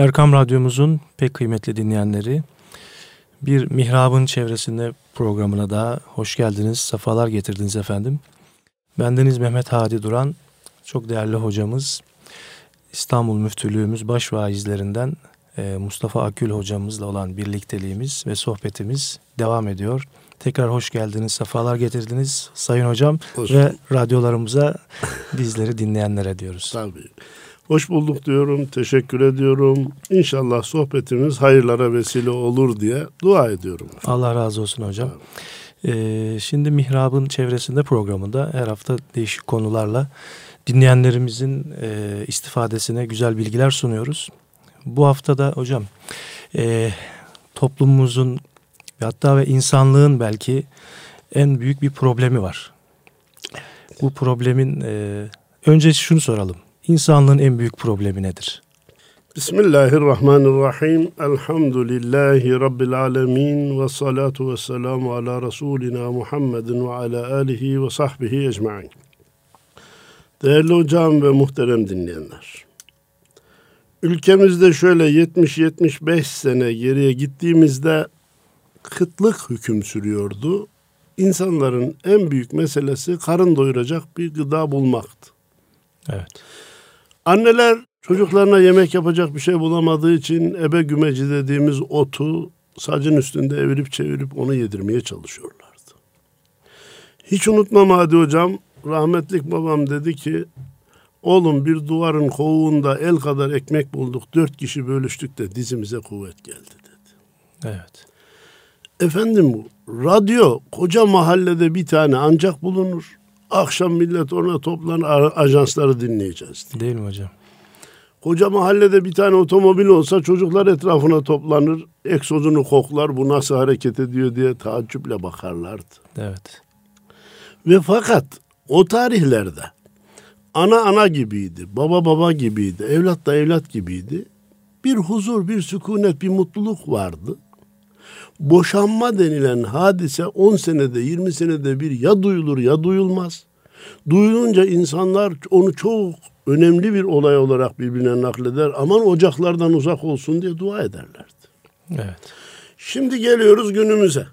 Erkam Radyomuzun pek kıymetli dinleyenleri, bir Mihrab'ın çevresinde programına daha hoş geldiniz, sefalar getirdiniz efendim. Bendeniz Mehmet Hadi Duran, çok değerli hocamız, İstanbul Müftülüğümüz baş vaizlerinden e, Mustafa Akül hocamızla olan birlikteliğimiz ve sohbetimiz devam ediyor. Tekrar hoş geldiniz, sefalar getirdiniz Sayın Hocam hoş ve radyolarımıza bizleri dinleyenlere diyoruz. Tabii. Hoş bulduk diyorum, teşekkür ediyorum. İnşallah sohbetimiz hayırlara vesile olur diye dua ediyorum. Allah razı olsun hocam. Ee, şimdi Mihrab'ın çevresinde programında her hafta değişik konularla dinleyenlerimizin e, istifadesine güzel bilgiler sunuyoruz. Bu hafta da hocam e, toplumumuzun ve hatta ve insanlığın belki en büyük bir problemi var. Bu problemin e, önce şunu soralım. İnsanlığın en büyük problemi nedir? Bismillahirrahmanirrahim. Elhamdülillahi Rabbil alemin. Ve salatu ve selamu ala Resulina Muhammedin ve ala alihi ve sahbihi ecma'in. Değerli hocam ve muhterem dinleyenler. Ülkemizde şöyle 70-75 sene geriye gittiğimizde kıtlık hüküm sürüyordu. İnsanların en büyük meselesi karın doyuracak bir gıda bulmaktı. Evet. Anneler çocuklarına yemek yapacak bir şey bulamadığı için ebe gümeci dediğimiz otu sacın üstünde evirip çevirip onu yedirmeye çalışıyorlardı. Hiç unutmam Hadi hocam, rahmetlik babam dedi ki, oğlum bir duvarın kovuğunda el kadar ekmek bulduk, dört kişi bölüştük de dizimize kuvvet geldi dedi. Evet. Efendim radyo koca mahallede bir tane ancak bulunur. Akşam millet ona toplanır ajansları dinleyeceğiz. Diye. Değil mi hocam? Koca mahallede bir tane otomobil olsa çocuklar etrafına toplanır. Egzozunu koklar bu nasıl hareket ediyor diye taaccüple bakarlardı. Evet. Ve fakat o tarihlerde ana ana gibiydi, baba baba gibiydi, evlat da evlat gibiydi. Bir huzur, bir sükunet, bir mutluluk vardı. Boşanma denilen hadise 10 senede 20 senede bir ya duyulur ya duyulmaz. Duyulunca insanlar onu çok önemli bir olay olarak birbirine nakleder. Aman ocaklardan uzak olsun diye dua ederlerdi. Evet. Şimdi geliyoruz günümüze.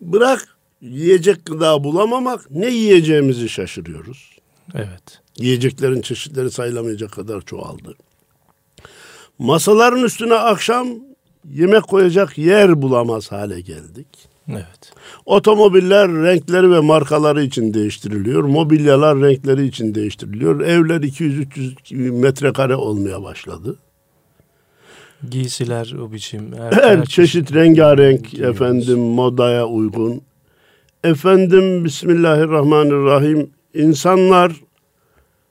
Bırak yiyecek gıda bulamamak ne yiyeceğimizi şaşırıyoruz. Evet. Yiyeceklerin çeşitleri sayılamayacak kadar çoğaldı. Masaların üstüne akşam yemek koyacak yer bulamaz hale geldik. Evet. Otomobiller renkleri ve markaları için değiştiriliyor. Mobilyalar renkleri için değiştiriliyor. Evler 200-300 metrekare olmaya başladı. Giysiler o biçim. Her, her çeşit, çeşit rengarenk giyiyoruz. efendim modaya uygun. Efendim Bismillahirrahmanirrahim. İnsanlar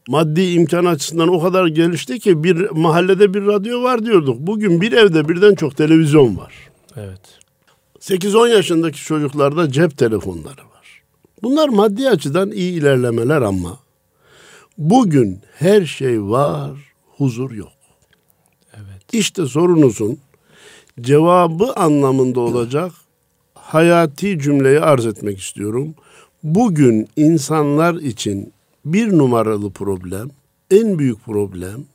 maddi imkan açısından o kadar gelişti ki bir mahallede bir radyo var diyorduk. Bugün bir evde birden çok televizyon var. Evet. 8-10 yaşındaki çocuklarda cep telefonları var. Bunlar maddi açıdan iyi ilerlemeler ama bugün her şey var, huzur yok. Evet. İşte sorunuzun cevabı anlamında olacak hayati cümleyi arz etmek istiyorum. Bugün insanlar için bir numaralı problem, en büyük problem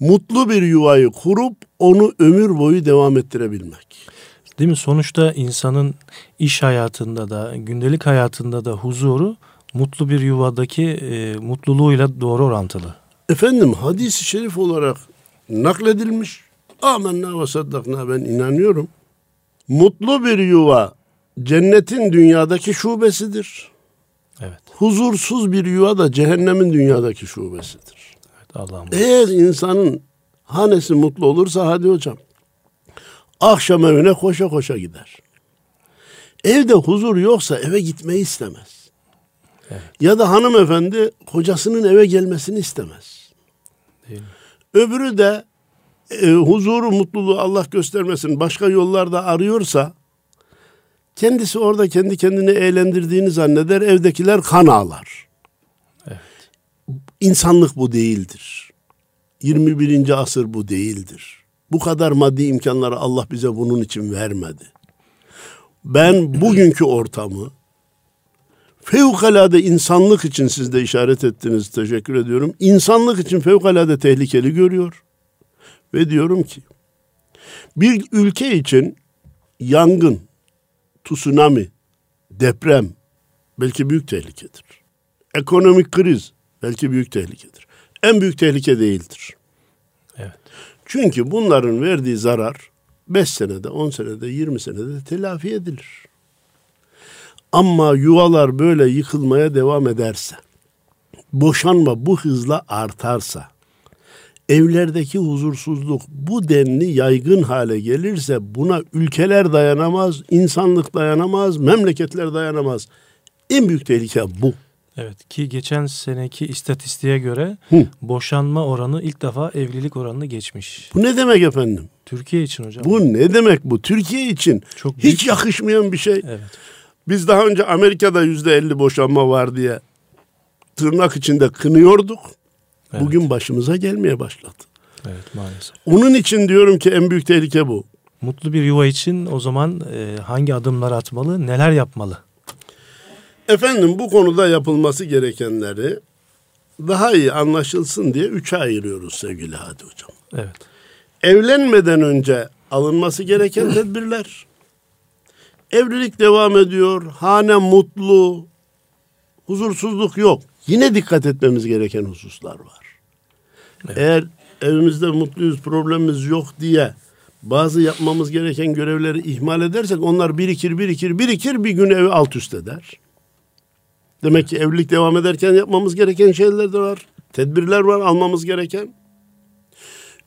mutlu bir yuvayı kurup onu ömür boyu devam ettirebilmek. Değil mi? Sonuçta insanın iş hayatında da, gündelik hayatında da huzuru mutlu bir yuvadaki e, mutluluğuyla doğru orantılı. Efendim hadis-i şerif olarak nakledilmiş. Amenna ve saddakna ben inanıyorum. Mutlu bir yuva cennetin dünyadaki şubesidir. Huzursuz bir yuva da cehennemin dünyadaki şubesidir. Evet, Allah'ım. Eğer insanın hanesi mutlu olursa hadi hocam akşam evine koşa koşa gider. Evde huzur yoksa eve gitmeyi istemez. Evet. Ya da hanımefendi kocasının eve gelmesini istemez. Değil mi? Öbürü de e, huzuru, mutluluğu Allah göstermesin başka yollarda arıyorsa kendisi orada kendi kendini eğlendirdiğini zanneder. Evdekiler kan ağlar. Evet. İnsanlık bu değildir. 21. asır bu değildir. Bu kadar maddi imkanları Allah bize bunun için vermedi. Ben bugünkü ortamı fevkalade insanlık için siz de işaret ettiniz. Teşekkür ediyorum. İnsanlık için fevkalade tehlikeli görüyor. Ve diyorum ki bir ülke için yangın, tsunami, deprem belki büyük tehlikedir. Ekonomik kriz belki büyük tehlikedir. En büyük tehlike değildir. Evet. Çünkü bunların verdiği zarar 5 senede, 10 senede, 20 senede telafi edilir. Ama yuvalar böyle yıkılmaya devam ederse, boşanma bu hızla artarsa, evlerdeki huzursuzluk bu denli yaygın hale gelirse buna ülkeler dayanamaz, insanlık dayanamaz, memleketler dayanamaz. En büyük tehlike bu. Evet ki geçen seneki istatistiğe göre Hı. boşanma oranı ilk defa evlilik oranını geçmiş. Bu ne demek efendim? Türkiye için hocam. Bu ne demek bu? Türkiye için çok büyük. hiç yakışmayan bir şey. Evet. Biz daha önce Amerika'da yüzde elli boşanma var diye tırnak içinde kınıyorduk. Evet. Bugün başımıza gelmeye başladı. Evet maalesef. Onun için diyorum ki en büyük tehlike bu. Mutlu bir yuva için o zaman e, hangi adımlar atmalı, neler yapmalı? Efendim bu konuda yapılması gerekenleri daha iyi anlaşılsın diye üçe ayırıyoruz sevgili Hadi Hocam. Evet. Evlenmeden önce alınması gereken tedbirler. Evlilik devam ediyor, hane mutlu, huzursuzluk yok. Yine dikkat etmemiz gereken hususlar var. Eğer evimizde mutluyuz, problemimiz yok diye bazı yapmamız gereken görevleri ihmal edersek onlar birikir, birikir, birikir bir gün evi alt üst eder. Demek ki evlilik devam ederken yapmamız gereken şeyler de var. Tedbirler var almamız gereken.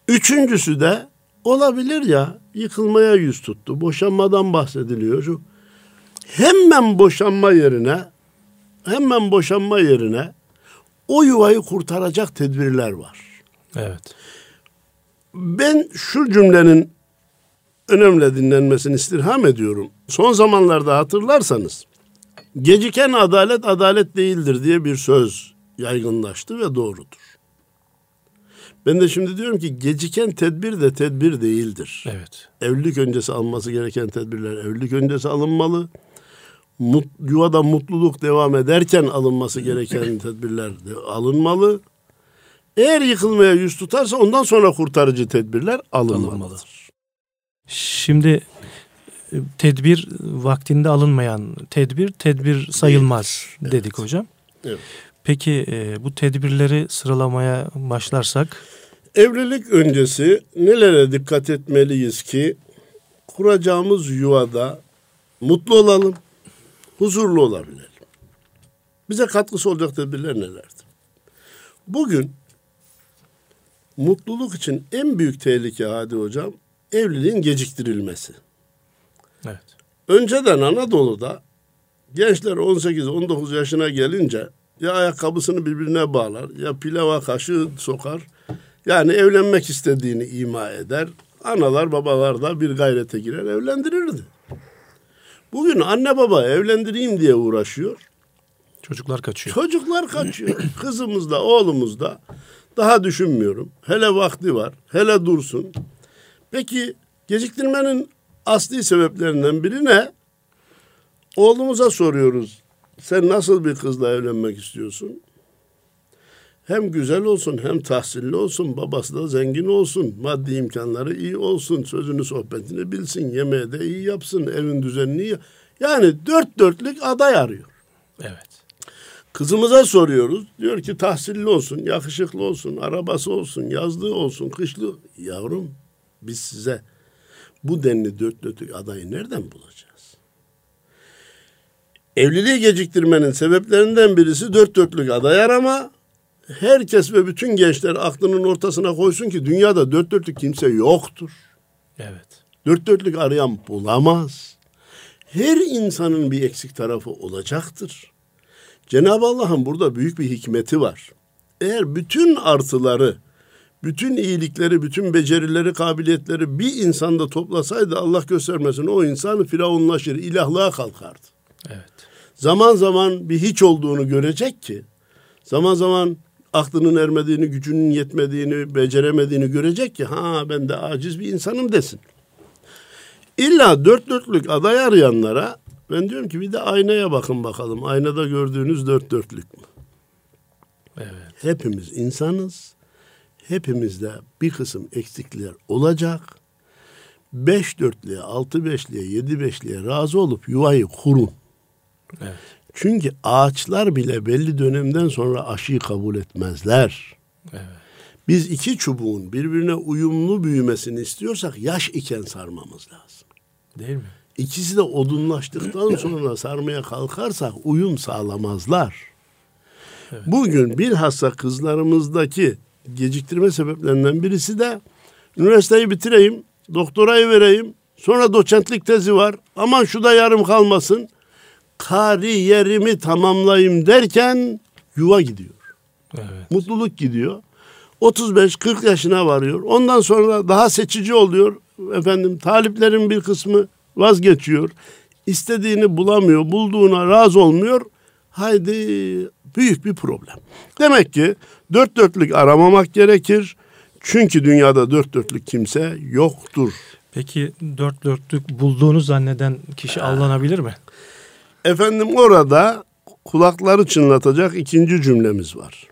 Üçüncüsü de olabilir ya yıkılmaya yüz tuttu. Boşanmadan bahsediliyor. Şu hemen boşanma yerine hemen boşanma yerine o yuvayı kurtaracak tedbirler var. Evet. Ben şu cümlenin önemli dinlenmesini istirham ediyorum. Son zamanlarda hatırlarsanız geciken adalet adalet değildir diye bir söz yaygınlaştı ve doğrudur. Ben de şimdi diyorum ki geciken tedbir de tedbir değildir. Evet. Evlilik öncesi alınması gereken tedbirler evlilik öncesi alınmalı. Mut, yuvada mutluluk devam ederken alınması gereken tedbirler de alınmalı. Eğer yıkılmaya yüz tutarsa ondan sonra kurtarıcı tedbirler alınmalıdır. Alınmalı. Şimdi e, tedbir vaktinde alınmayan tedbir tedbir sayılmaz Evet. dedik hocam. Evet. Peki e, bu tedbirleri sıralamaya başlarsak Evlilik öncesi nelere dikkat etmeliyiz ki kuracağımız yuvada mutlu olalım, huzurlu olabilelim. Bize katkısı olacak tedbirler nelerdir? Bugün mutluluk için en büyük tehlike Hadi Hocam evliliğin geciktirilmesi. evet. Önceden Anadolu'da gençler 18-19 yaşına gelince ya ayakkabısını birbirine bağlar ya pilava kaşığı sokar. Yani evlenmek istediğini ima eder. Analar babalar da bir gayrete girer evlendirirdi. Bugün anne baba evlendireyim diye uğraşıyor. Çocuklar kaçıyor. Çocuklar kaçıyor. Kızımız da oğlumuz da daha düşünmüyorum. Hele vakti var. Hele dursun. Peki geciktirmenin asli sebeplerinden biri ne? Oğlumuza soruyoruz. Sen nasıl bir kızla evlenmek istiyorsun? Hem güzel olsun hem tahsilli olsun, babası da zengin olsun, maddi imkanları iyi olsun, sözünü sohbetini bilsin, yemeği de iyi yapsın, evin düzenini iyi. Yani dört dörtlük aday arıyor. Evet. Kızımıza soruyoruz. Diyor ki tahsilli olsun, yakışıklı olsun, arabası olsun, yazlığı olsun, kışlı. Yavrum biz size bu denli dört dörtlük adayı nereden bulacağız? Evliliği geciktirmenin sebeplerinden birisi dört dörtlük aday arama. Herkes ve bütün gençler aklının ortasına koysun ki dünyada dört dörtlük kimse yoktur. Evet. Dört dörtlük arayan bulamaz. Her insanın bir eksik tarafı olacaktır. Cenab-ı Allah'ın burada büyük bir hikmeti var. Eğer bütün artıları, bütün iyilikleri, bütün becerileri, kabiliyetleri bir insanda toplasaydı Allah göstermesin o insanı firavunlaşır, ilahlığa kalkardı. Evet. Zaman zaman bir hiç olduğunu görecek ki, zaman zaman aklının ermediğini, gücünün yetmediğini, beceremediğini görecek ki, ha ben de aciz bir insanım desin. İlla dört dörtlük aday arayanlara Ben diyorum ki bir de aynaya bakın bakalım. Aynada gördüğünüz dört dörtlük mü? Evet. Hepimiz insanız. Hepimizde bir kısım eksiklikler olacak. Beş dörtlüğe, altı beşliğe, yedi beşliğe razı olup yuvayı kurun. Evet. Çünkü ağaçlar bile belli dönemden sonra aşıyı kabul etmezler. Evet. Biz iki çubuğun birbirine uyumlu büyümesini istiyorsak yaş iken sarmamız lazım. Değil mi? İkisi de odunlaştıktan sonra sarmaya kalkarsak uyum sağlamazlar. Bugün bilhassa kızlarımızdaki geciktirme sebeplerinden birisi de üniversiteyi bitireyim, doktorayı vereyim, sonra doçentlik tezi var. Aman şu da yarım kalmasın. Kariyerimi tamamlayayım derken yuva gidiyor. Evet. Mutluluk gidiyor. 35-40 yaşına varıyor. Ondan sonra daha seçici oluyor. Efendim taliplerin bir kısmı vazgeçiyor. İstediğini bulamıyor, bulduğuna razı olmuyor. Haydi büyük bir problem. Demek ki dört dörtlük aramamak gerekir. Çünkü dünyada dört dörtlük kimse yoktur. Peki dört dörtlük bulduğunu zanneden kişi aldanabilir mi? Efendim orada kulakları çınlatacak ikinci cümlemiz var.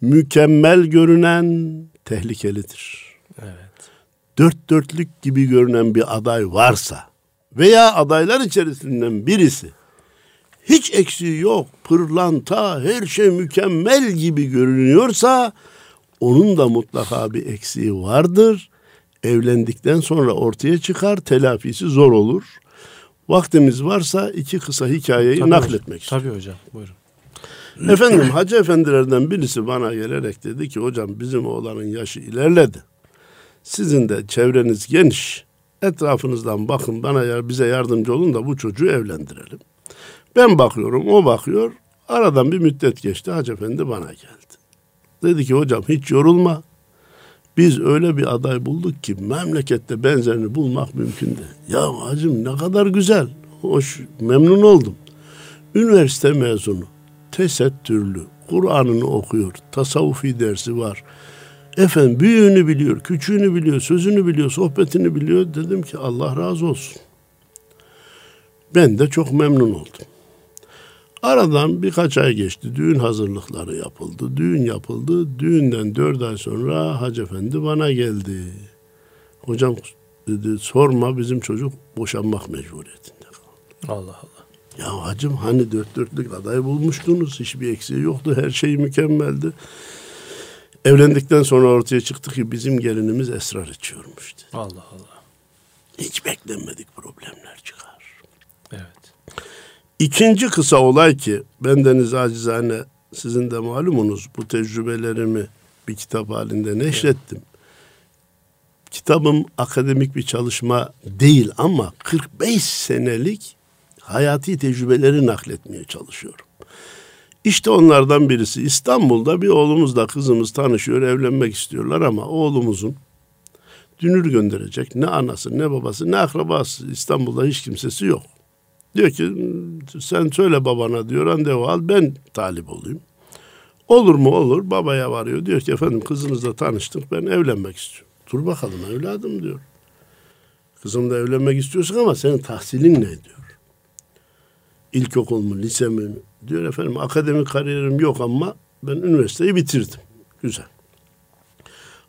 Mükemmel görünen tehlikelidir. Evet. Dört dörtlük gibi görünen bir aday varsa veya adaylar içerisinden birisi hiç eksiği yok, pırlanta, her şey mükemmel gibi görünüyorsa onun da mutlaka bir eksiği vardır. Evlendikten sonra ortaya çıkar, telafisi zor olur. Vaktimiz varsa iki kısa hikayeyi Tabii nakletmek hocam. istiyorum. Tabii hocam. Buyurun. Efendim hacı efendilerden birisi bana gelerek dedi ki hocam bizim oğlanın yaşı ilerledi. Sizin de çevreniz geniş. Etrafınızdan bakın bana ya bize yardımcı olun da bu çocuğu evlendirelim. Ben bakıyorum o bakıyor. Aradan bir müddet geçti hacı efendi bana geldi. Dedi ki hocam hiç yorulma. Biz öyle bir aday bulduk ki memlekette benzerini bulmak mümkün değil. Ya hacım ne kadar güzel. Hoş memnun oldum. Üniversite mezunu tesettürlü, Kur'an'ını okuyor, tasavvufi dersi var. Efendim büyüğünü biliyor, küçüğünü biliyor, sözünü biliyor, sohbetini biliyor. Dedim ki Allah razı olsun. Ben de çok memnun oldum. Aradan birkaç ay geçti. Düğün hazırlıkları yapıldı. Düğün yapıldı. Düğünden dört ay sonra Hacı Efendi bana geldi. Hocam dedi sorma bizim çocuk boşanmak mecburiyetinde kaldı. Allah Allah. Ya hacım hani dört dörtlük aday bulmuştunuz. Hiçbir eksiği yoktu. Her şey mükemmeldi. Evlendikten sonra ortaya çıktı ki bizim gelinimiz esrar içiyormuş dedi. Allah Allah. Hiç beklenmedik problemler çıkar. Evet. İkinci kısa olay ki bendeniz acizane sizin de malumunuz bu tecrübelerimi bir kitap halinde neşrettim. Kitabım akademik bir çalışma değil ama 45 senelik hayati tecrübeleri nakletmeye çalışıyorum. İşte onlardan birisi İstanbul'da bir oğlumuzla kızımız tanışıyor, evlenmek istiyorlar ama oğlumuzun dünür gönderecek ne anası ne babası ne akrabası İstanbul'da hiç kimsesi yok. Diyor ki sen söyle babana diyor randevu al ben talip olayım. Olur mu olur babaya varıyor diyor ki efendim kızınızla tanıştık ben evlenmek istiyorum. Dur bakalım evladım diyor. Kızımla evlenmek istiyorsun ama senin tahsilin ne diyor. İlkokul mu lise mi diyor efendim akademik kariyerim yok ama ben üniversiteyi bitirdim. Güzel.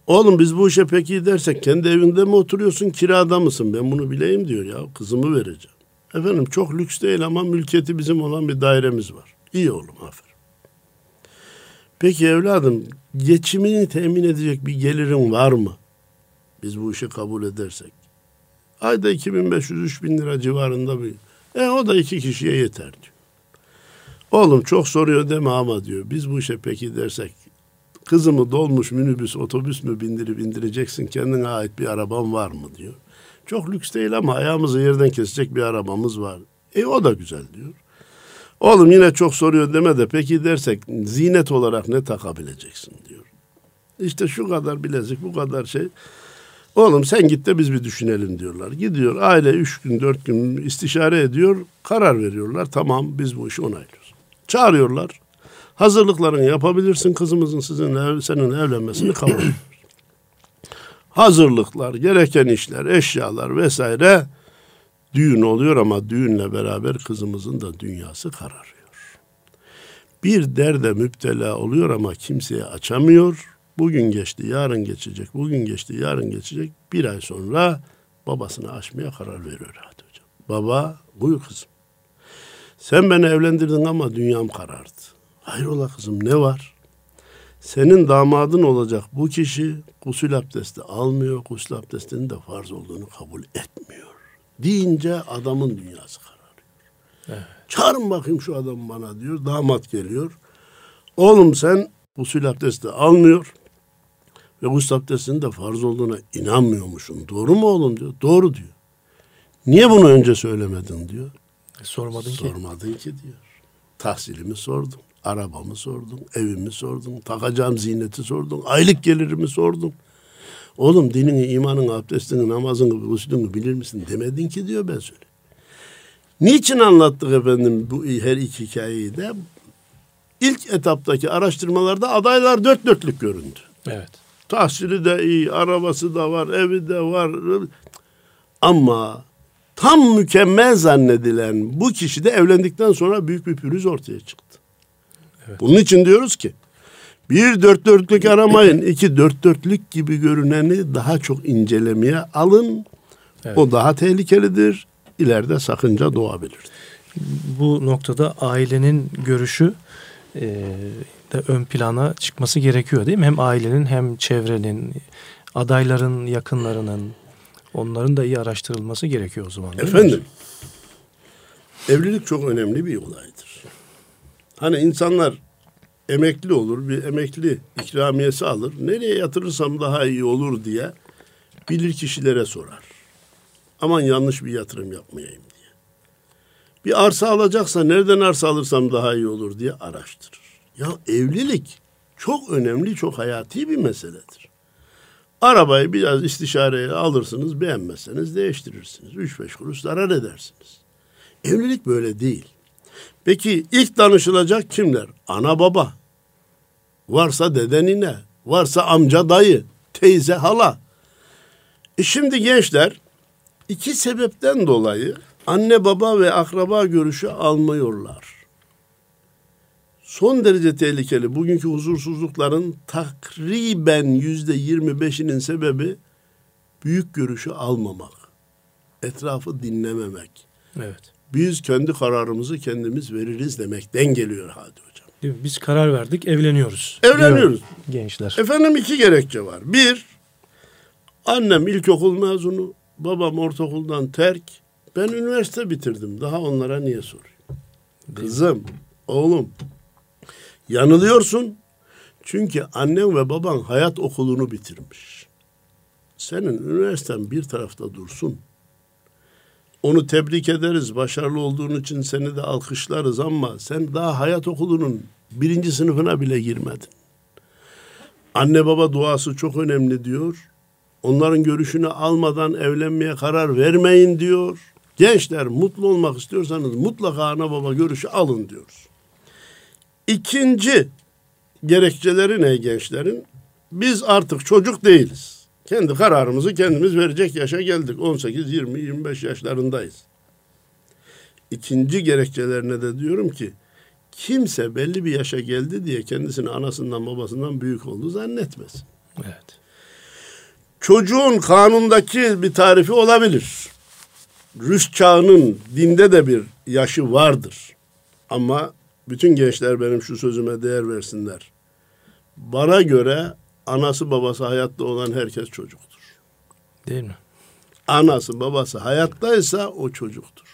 Oğlum biz bu işe pek iyi dersek kendi evinde mi oturuyorsun kirada mısın ben bunu bileyim diyor ya kızımı vereceğim. Efendim çok lüks değil ama mülkiyeti bizim olan bir dairemiz var. İyi oğlum aferin. Peki evladım geçimini temin edecek bir gelirin var mı? Biz bu işi kabul edersek. Ayda 2500-3000 lira civarında bir. E o da iki kişiye yeter diyor. Oğlum çok soruyor deme ama diyor. Biz bu işe peki dersek kızımı dolmuş minibüs otobüs mü bindirip indireceksin kendine ait bir araban var mı diyor. Çok lüks değil ama ayağımızı yerden kesecek bir arabamız var. E o da güzel diyor. Oğlum yine çok soruyor deme de peki dersek zinet olarak ne takabileceksin diyor. İşte şu kadar bilezik bu kadar şey. Oğlum sen git de biz bir düşünelim diyorlar. Gidiyor aile üç gün dört gün istişare ediyor. Karar veriyorlar. Tamam biz bu işi onaylıyoruz. Çağırıyorlar. Hazırlıklarını yapabilirsin kızımızın sizinle senin evlenmesini kabul ediyoruz. Hazırlıklar, gereken işler, eşyalar vesaire Düğün oluyor ama düğünle beraber kızımızın da dünyası kararıyor. Bir derde müptela oluyor ama kimseye açamıyor. Bugün geçti, yarın geçecek, bugün geçti, yarın geçecek. Bir ay sonra babasını aşmaya karar veriyor hadi hocam. Baba, buyur kızım. Sen beni evlendirdin ama dünyam karardı. Hayrola kızım ne var? Senin damadın olacak bu kişi gusül abdesti almıyor. Gusül abdestinin de farz olduğunu kabul etmiyor. Deyince adamın dünyası kararıyor. Evet. Çağırın bakayım şu adamı bana diyor. Damat geliyor. Oğlum sen gusül abdesti almıyor. Ve gusül abdestinin de farz olduğuna inanmıyormuşsun. Doğru mu oğlum diyor. Doğru diyor. Niye bunu önce söylemedin diyor. E, sormadın ki. Sormadın ki diyor. Tahsilimi sordum. Arabamı sordum. Evimi sordum. Takacağım ziyneti sordum. Aylık gelirimi sordum. Oğlum dinini, imanın, abdestini, namazını, usulünü bilir misin demedin ki diyor ben söyle. Niçin anlattık efendim bu her iki hikayeyi de? İlk etaptaki araştırmalarda adaylar dört dörtlük göründü. Evet. Tahsili de iyi, arabası da var, evi de var. Ama tam mükemmel zannedilen bu kişi de evlendikten sonra büyük bir pürüz ortaya çıktı. Evet. Bunun için diyoruz ki bir dört dörtlük aramayın. iki dört dörtlük gibi görüneni daha çok incelemeye alın. Evet. O daha tehlikelidir. İleride sakınca doğabilir. Bu noktada ailenin görüşü e, de ön plana çıkması gerekiyor değil mi? Hem ailenin hem çevrenin, adayların, yakınlarının, onların da iyi araştırılması gerekiyor o zaman. Efendim, mi? evlilik çok önemli bir olaydır. Hani insanlar emekli olur, bir emekli ikramiyesi alır. Nereye yatırırsam daha iyi olur diye bilir kişilere sorar. Aman yanlış bir yatırım yapmayayım diye. Bir arsa alacaksa nereden arsa alırsam daha iyi olur diye araştırır. Ya evlilik çok önemli, çok hayati bir meseledir. Arabayı biraz istişareye alırsınız, beğenmezseniz değiştirirsiniz. Üç beş kuruş zarar edersiniz. Evlilik böyle değil. Peki ilk danışılacak kimler? Ana baba. Varsa dede nine. Varsa amca dayı. Teyze hala. E şimdi gençler iki sebepten dolayı anne baba ve akraba görüşü almıyorlar. Son derece tehlikeli. Bugünkü huzursuzlukların takriben yüzde yirmi beşinin sebebi büyük görüşü almamak. Etrafı dinlememek. Evet biz kendi kararımızı kendimiz veririz demekten geliyor Hadi Hocam. Değil mi? Biz karar verdik, evleniyoruz. Evleniyoruz. Gençler. Efendim iki gerekçe var. Bir, annem ilkokul mezunu, babam ortaokuldan terk. Ben üniversite bitirdim. Daha onlara niye sorayım? Kızım, oğlum, yanılıyorsun. Çünkü annem ve baban hayat okulunu bitirmiş. Senin üniversiten bir tarafta dursun. Onu tebrik ederiz. Başarılı olduğun için seni de alkışlarız ama sen daha hayat okulunun birinci sınıfına bile girmedin. Anne baba duası çok önemli diyor. Onların görüşünü almadan evlenmeye karar vermeyin diyor. Gençler mutlu olmak istiyorsanız mutlaka ana baba görüşü alın diyoruz. İkinci gerekçeleri ne gençlerin? Biz artık çocuk değiliz. Kendi kararımızı kendimiz verecek yaşa geldik. 18, 20, 25 yaşlarındayız. İkinci gerekçelerine de diyorum ki kimse belli bir yaşa geldi diye kendisini anasından babasından büyük oldu zannetmesin. Evet. Çocuğun kanundaki bir tarifi olabilir. Rüst çağının dinde de bir yaşı vardır. Ama bütün gençler benim şu sözüme değer versinler. Bana göre anası babası hayatta olan herkes çocuktur. Değil mi? Anası babası hayattaysa o çocuktur.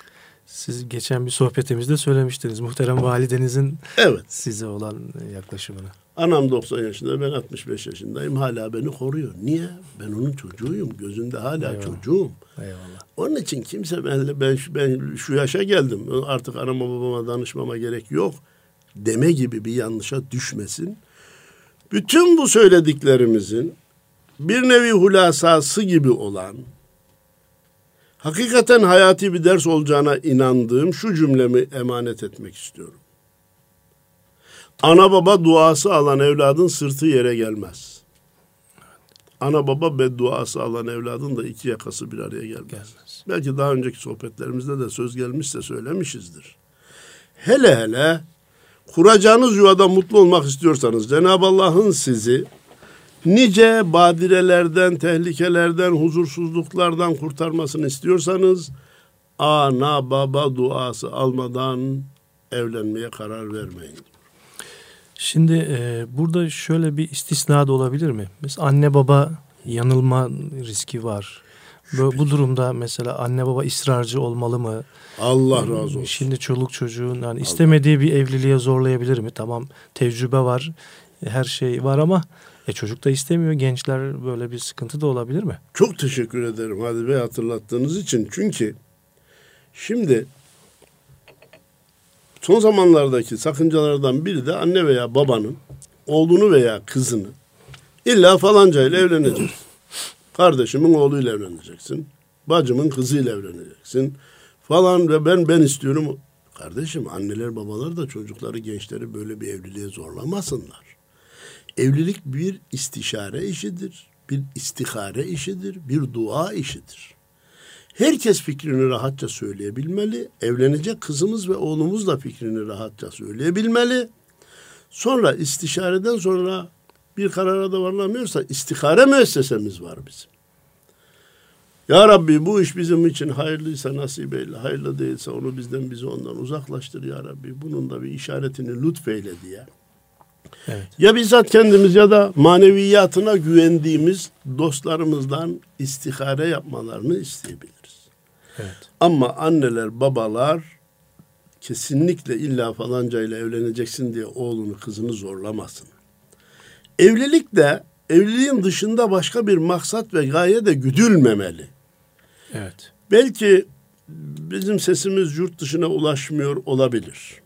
Siz geçen bir sohbetimizde söylemiştiniz muhterem validenizin evet. size olan yaklaşımını. Anam 90 yaşında ben 65 yaşındayım hala beni koruyor. Niye? Ben onun çocuğuyum. Gözünde hala Eyvallah. çocuğum. Eyvallah. Onun için kimse ben, ben, ben şu yaşa geldim artık anama babama danışmama gerek yok deme gibi bir yanlışa düşmesin. Bütün bu söylediklerimizin bir nevi hulasası gibi olan, hakikaten hayati bir ders olacağına inandığım şu cümlemi emanet etmek istiyorum. Ana baba duası alan evladın sırtı yere gelmez. ana baba bedduası alan evladın da iki yakası bir araya gelmez. Gelmez. Belki daha önceki sohbetlerimizde de söz gelmişse söylemişizdir. Hele hele kuracağınız yuvada mutlu olmak istiyorsanız Cenab-ı Allah'ın sizi nice badirelerden, tehlikelerden, huzursuzluklardan kurtarmasını istiyorsanız ana baba duası almadan evlenmeye karar vermeyin. Şimdi e, burada şöyle bir istisna da olabilir mi? Mesela anne baba yanılma riski var. Bu, bu durumda mesela anne baba ısrarcı olmalı mı? Allah razı olsun. Şimdi çoluk çocuğun yani istemediği bir evliliğe zorlayabilir mi? Tamam tecrübe var, her şey var ama e, çocuk da istemiyor. Gençler böyle bir sıkıntı da olabilir mi? Çok teşekkür ederim Hadi Bey hatırlattığınız için. Çünkü şimdi son zamanlardaki sakıncalardan biri de anne veya babanın oğlunu veya kızını illa falanca ile evleneceksin. Kardeşimin oğluyla evleneceksin. Bacımın kızıyla evleneceksin. Falan ve ben ben istiyorum. Kardeşim anneler babalar da çocukları gençleri böyle bir evliliğe zorlamasınlar. Evlilik bir istişare işidir. Bir istihare işidir. Bir dua işidir. Herkes fikrini rahatça söyleyebilmeli. Evlenecek kızımız ve oğlumuz da fikrini rahatça söyleyebilmeli. Sonra istişareden sonra bir karara da varılamıyorsa istihare müessesemiz var bizim. Ya Rabbi bu iş bizim için hayırlıysa nasip eyle, hayırlı değilse onu bizden bizi ondan uzaklaştır ya Rabbi. Bunun da bir işaretini lütfeyle diye. Evet. Ya bizzat kendimiz ya da maneviyatına güvendiğimiz dostlarımızdan istihare yapmalarını isteyebiliriz. Evet. Ama anneler, babalar kesinlikle illa falanca ile evleneceksin diye oğlunu, kızını zorlamasın. Evlilik de evliliğin dışında başka bir maksat ve gaye de güdülmemeli. Evet. Belki bizim sesimiz yurt dışına ulaşmıyor olabilir.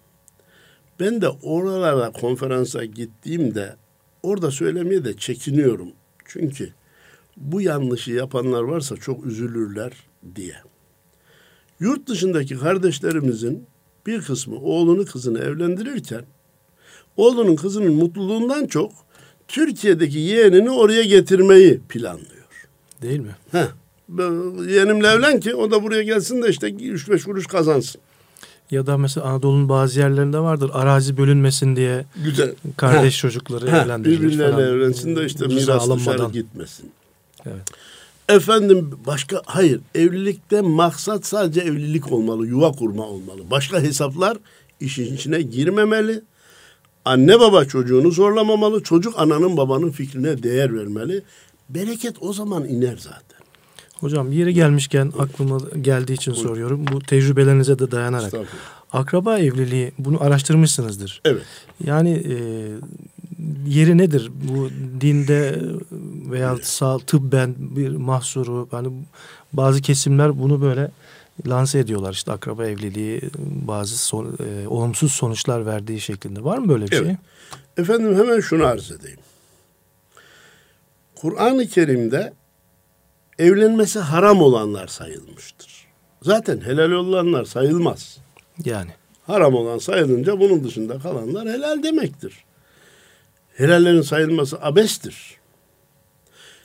Ben de oralara konferansa gittiğimde orada söylemeye de çekiniyorum. Çünkü bu yanlışı yapanlar varsa çok üzülürler diye. Yurt dışındaki kardeşlerimizin bir kısmı oğlunu kızını evlendirirken oğlunun kızının mutluluğundan çok Türkiye'deki yeğenini oraya getirmeyi planlıyor. Değil mi? Heh, yeğenimle evlen ki o da buraya gelsin de işte 3-5 kuruş kazansın. Ya da mesela Anadolu'nun bazı yerlerinde vardır. Arazi bölünmesin diye Güzel. kardeş Heh. çocukları Heh, evlendirilir birbirleriyle falan. evlensin de işte miras dışarı gitmesin. Evet. Efendim başka hayır evlilikte maksat sadece evlilik olmalı, yuva kurma olmalı. Başka hesaplar işin içine girmemeli. Anne baba çocuğunu zorlamamalı. Çocuk ananın babanın fikrine değer vermeli. Bereket o zaman iner zaten. Hocam yeri gelmişken aklıma geldiği için soruyorum. Bu tecrübelerinize de dayanarak. Akraba evliliği bunu araştırmışsınızdır. Evet. Yani e, yeri nedir? Bu dinde veya sağ tıbben bir mahsuru hani bazı kesimler bunu böyle lanse ediyorlar işte akraba evliliği bazı son- e, olumsuz sonuçlar verdiği şeklinde. Var mı böyle bir Evet. şey? Efendim hemen şunu arz edeyim. Kur'an-ı Kerim'de evlenmesi haram olanlar sayılmıştır. Zaten helal olanlar sayılmaz. Yani. Haram olan sayılınca bunun dışında kalanlar helal demektir. Helallerin sayılması abestir.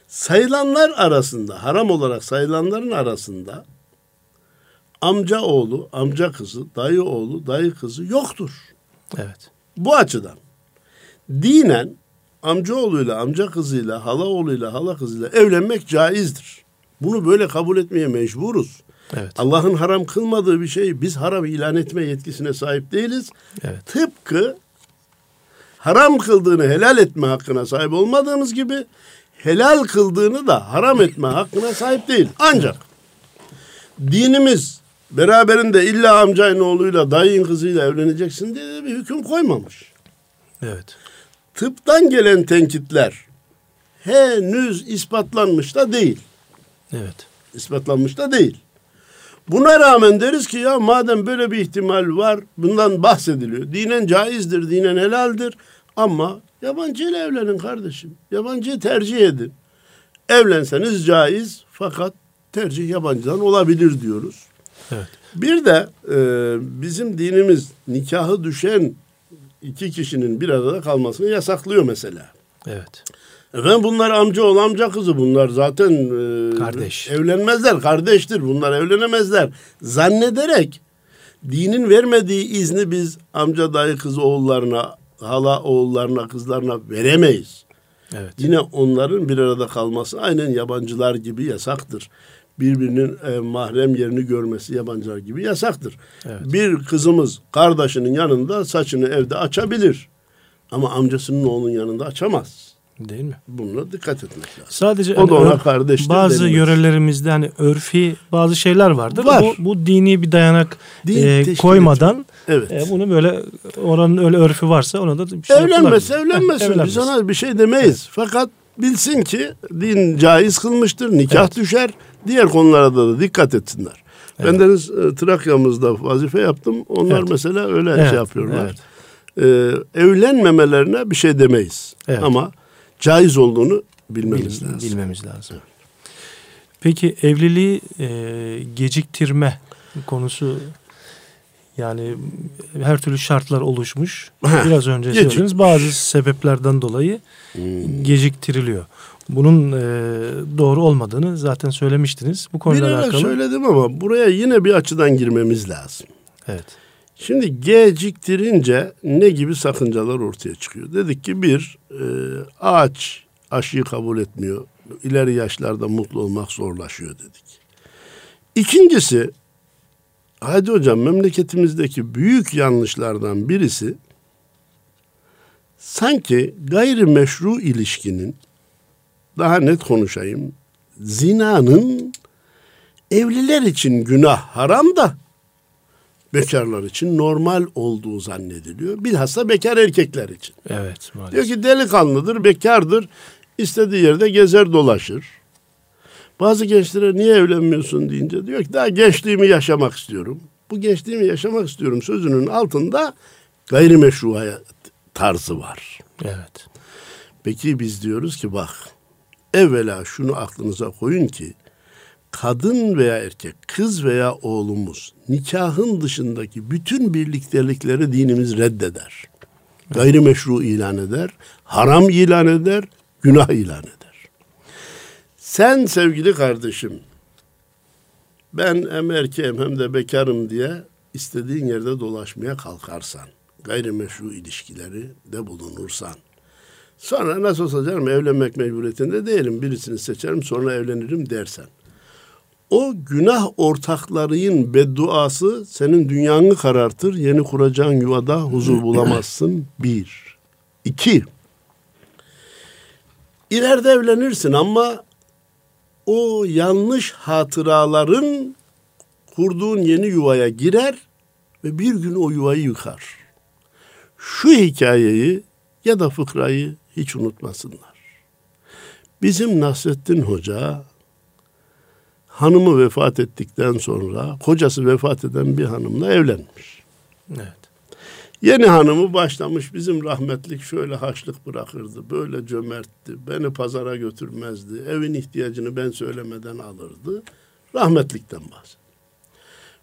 Sayılanlar arasında, haram olarak sayılanların arasında amca oğlu, amca kızı, dayı oğlu, dayı kızı yoktur. Evet. Bu açıdan dinen amcaoğluyla, amca kızıyla, hala oğluyla, hala kızıyla evlenmek caizdir. Bunu böyle kabul etmeye mecburuz. Evet. Allah'ın haram kılmadığı bir şeyi biz haram ilan etme yetkisine sahip değiliz. Evet. Tıpkı haram kıldığını helal etme hakkına sahip olmadığımız gibi helal kıldığını da haram etme hakkına sahip değil. Ancak dinimiz beraberinde illa amcayın oğluyla dayın kızıyla evleneceksin diye bir hüküm koymamış. Evet. Tıptan gelen tenkitler henüz ispatlanmış da değil. Evet. ispatlanmış da değil. Buna rağmen deriz ki ya madem böyle bir ihtimal var bundan bahsediliyor. Dinen caizdir, dinen helaldir ama yabancı ile evlenin kardeşim. Yabancıyı tercih edin. Evlenseniz caiz fakat tercih yabancıdan olabilir diyoruz. Evet. Bir de e, bizim dinimiz nikahı düşen iki kişinin bir arada kalmasını yasaklıyor mesela. Evet. Efendim bunlar amca ol amca kızı bunlar zaten e, Kardeş. evlenmezler kardeştir bunlar evlenemezler zannederek dinin vermediği izni biz amca dayı kız oğullarına hala oğullarına kızlarına veremeyiz. Evet. Yine onların bir arada kalması aynen yabancılar gibi yasaktır. Birbirinin e, mahrem yerini görmesi yabancılar gibi yasaktır. Evet. Bir kızımız kardeşinin yanında saçını evde açabilir. Ama amcasının oğlunun yanında açamaz. Değil mi? Buna dikkat etmek lazım. Sadece O da hani ona ör- kardeştir bazı denmez. yörelerimizde hani örfi bazı şeyler vardır. Var. Bu, bu dini bir dayanak Din e, koymadan Evet. e, bunu böyle oranın öyle örfü varsa ona da bir şey Evlenmez, yapılabilir. evlenmesin. Biz ona bir şey demeyiz. Fakat bilsin ki din caiz kılmıştır, nikah Evet. düşer. Diğer konulara da, da dikkat etsinler. Ben deniz e, Trakya'mızda vazife yaptım. Onlar Evet. mesela öyle Evet, şey yapıyorlar. evet. Ee, evlenmemelerine bir şey demeyiz. Evet. Ama caiz olduğunu bilmemiz Bil- lazım. bilmemiz lazım. Peki evliliği e, geciktirme konusu yani her türlü şartlar oluşmuş. Biraz önce gecik- söylediniz bazı sebeplerden dolayı Hmm. geciktiriliyor. Bunun e, doğru olmadığını zaten söylemiştiniz. Bu konuyla Bilerek alakalı. söyledim ama buraya yine bir açıdan girmemiz lazım. Evet. Şimdi geciktirince ne gibi sakıncalar ortaya çıkıyor? Dedik ki bir, e, ağaç aşıyı kabul etmiyor. İleri yaşlarda mutlu olmak zorlaşıyor dedik. İkincisi, hadi hocam memleketimizdeki büyük yanlışlardan birisi sanki gayrimeşru ilişkinin daha net konuşayım zinanın evliler için günah haram da bekarlar için normal olduğu zannediliyor. Bilhassa bekar erkekler için. Evet maalesef. Diyor ki delikanlıdır, bekardır. istediği yerde gezer dolaşır. Bazı gençlere niye evlenmiyorsun deyince diyor ki daha gençliğimi yaşamak istiyorum. Bu gençliğimi yaşamak istiyorum sözünün altında gayrimeşru hayat tarzı var. Evet. Peki biz diyoruz ki bak evvela şunu aklınıza koyun ki kadın veya erkek, kız veya oğlumuz nikahın dışındaki bütün birliktelikleri dinimiz reddeder. Gayrimeşru ilan eder, haram ilan eder, günah ilan eder. Sen sevgili kardeşim, ben hem erkeğim hem de bekarım diye istediğin yerde dolaşmaya kalkarsan, gayrimeşru ilişkileri de bulunursan, sonra nasıl olsa canım evlenmek mecburiyetinde değilim, birisini seçerim sonra evlenirim dersen, o günah ortaklarının bedduası senin dünyanı karartır. Yeni kuracağın yuvada huzur bulamazsın. Bir. İki. İleride evlenirsin ama o yanlış hatıraların kurduğun yeni yuvaya girer ve bir gün o yuvayı yıkar. Şu hikayeyi ya da fıkrayı hiç unutmasınlar. Bizim Nasrettin Hoca hanımı vefat ettikten sonra kocası vefat eden bir hanımla evlenmiş. Evet. Yeni hanımı başlamış bizim rahmetlik şöyle haçlık bırakırdı, böyle cömertti, beni pazara götürmezdi, evin ihtiyacını ben söylemeden alırdı. Rahmetlikten bahsediyor.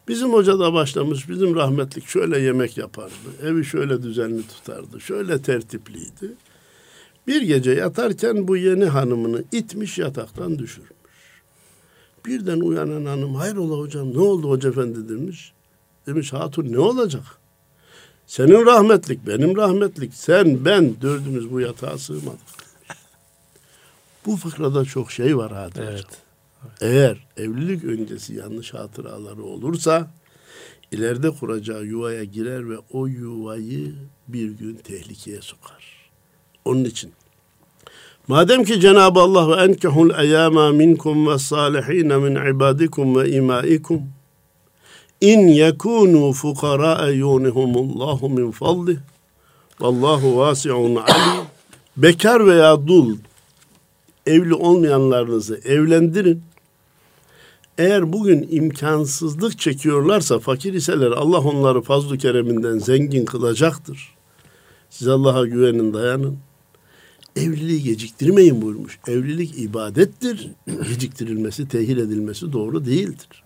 Bizim hoca da başlamış, bizim rahmetlik şöyle yemek yapardı, evi şöyle düzenli tutardı, şöyle tertipliydi. Bir gece yatarken bu yeni hanımını itmiş yataktan düşürmüş. Birden uyanan hanım hayrola hocam ne oldu hoca efendi demiş. Demiş hatun ne olacak? Senin rahmetlik, benim rahmetlik, sen, ben dördümüz bu yatağa sığmadık. Bu fıkrada çok şey var Hadi Evet. hocam. Eğer evlilik öncesi yanlış hatıraları olursa ileride kuracağı yuvaya girer ve o yuvayı bir gün tehlikeye sokar. Onun için Madem ki Cenab-ı Allah ve enkehul eyyama minkum ve salihin min ibadikum ve imaikum in yekunu fukara yunihumullahu min fadlih vallahu vasi'un alim bekar veya dul evli olmayanlarınızı evlendirin. Eğer bugün imkansızlık çekiyorlarsa fakir iseler Allah onları fazl-ı kereminden zengin kılacaktır. Siz Allah'a güvenin dayanın. Evliliği geciktirmeyin buyurmuş. Evlilik ibadettir. Geciktirilmesi, tehir edilmesi doğru değildir.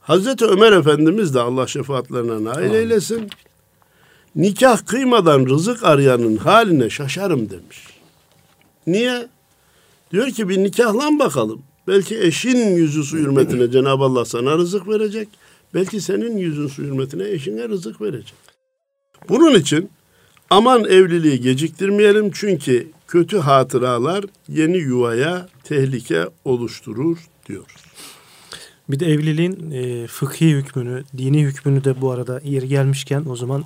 Hazreti Ömer Efendimiz de Allah şefaatlerine nail eylesin. Nikah kıymadan rızık arayanın haline şaşarım demiş. Niye? Diyor ki bir nikahlan bakalım. Belki eşin yüzü su hürmetine Cenab-ı Allah sana rızık verecek. Belki senin yüzün su hürmetine eşine rızık verecek. Bunun için aman evliliği geciktirmeyelim çünkü kötü hatıralar yeni yuvaya tehlike oluşturur diyoruz. Bir de evliliğin e, fıkhi hükmünü, dini hükmünü de bu arada yeri gelmişken o zaman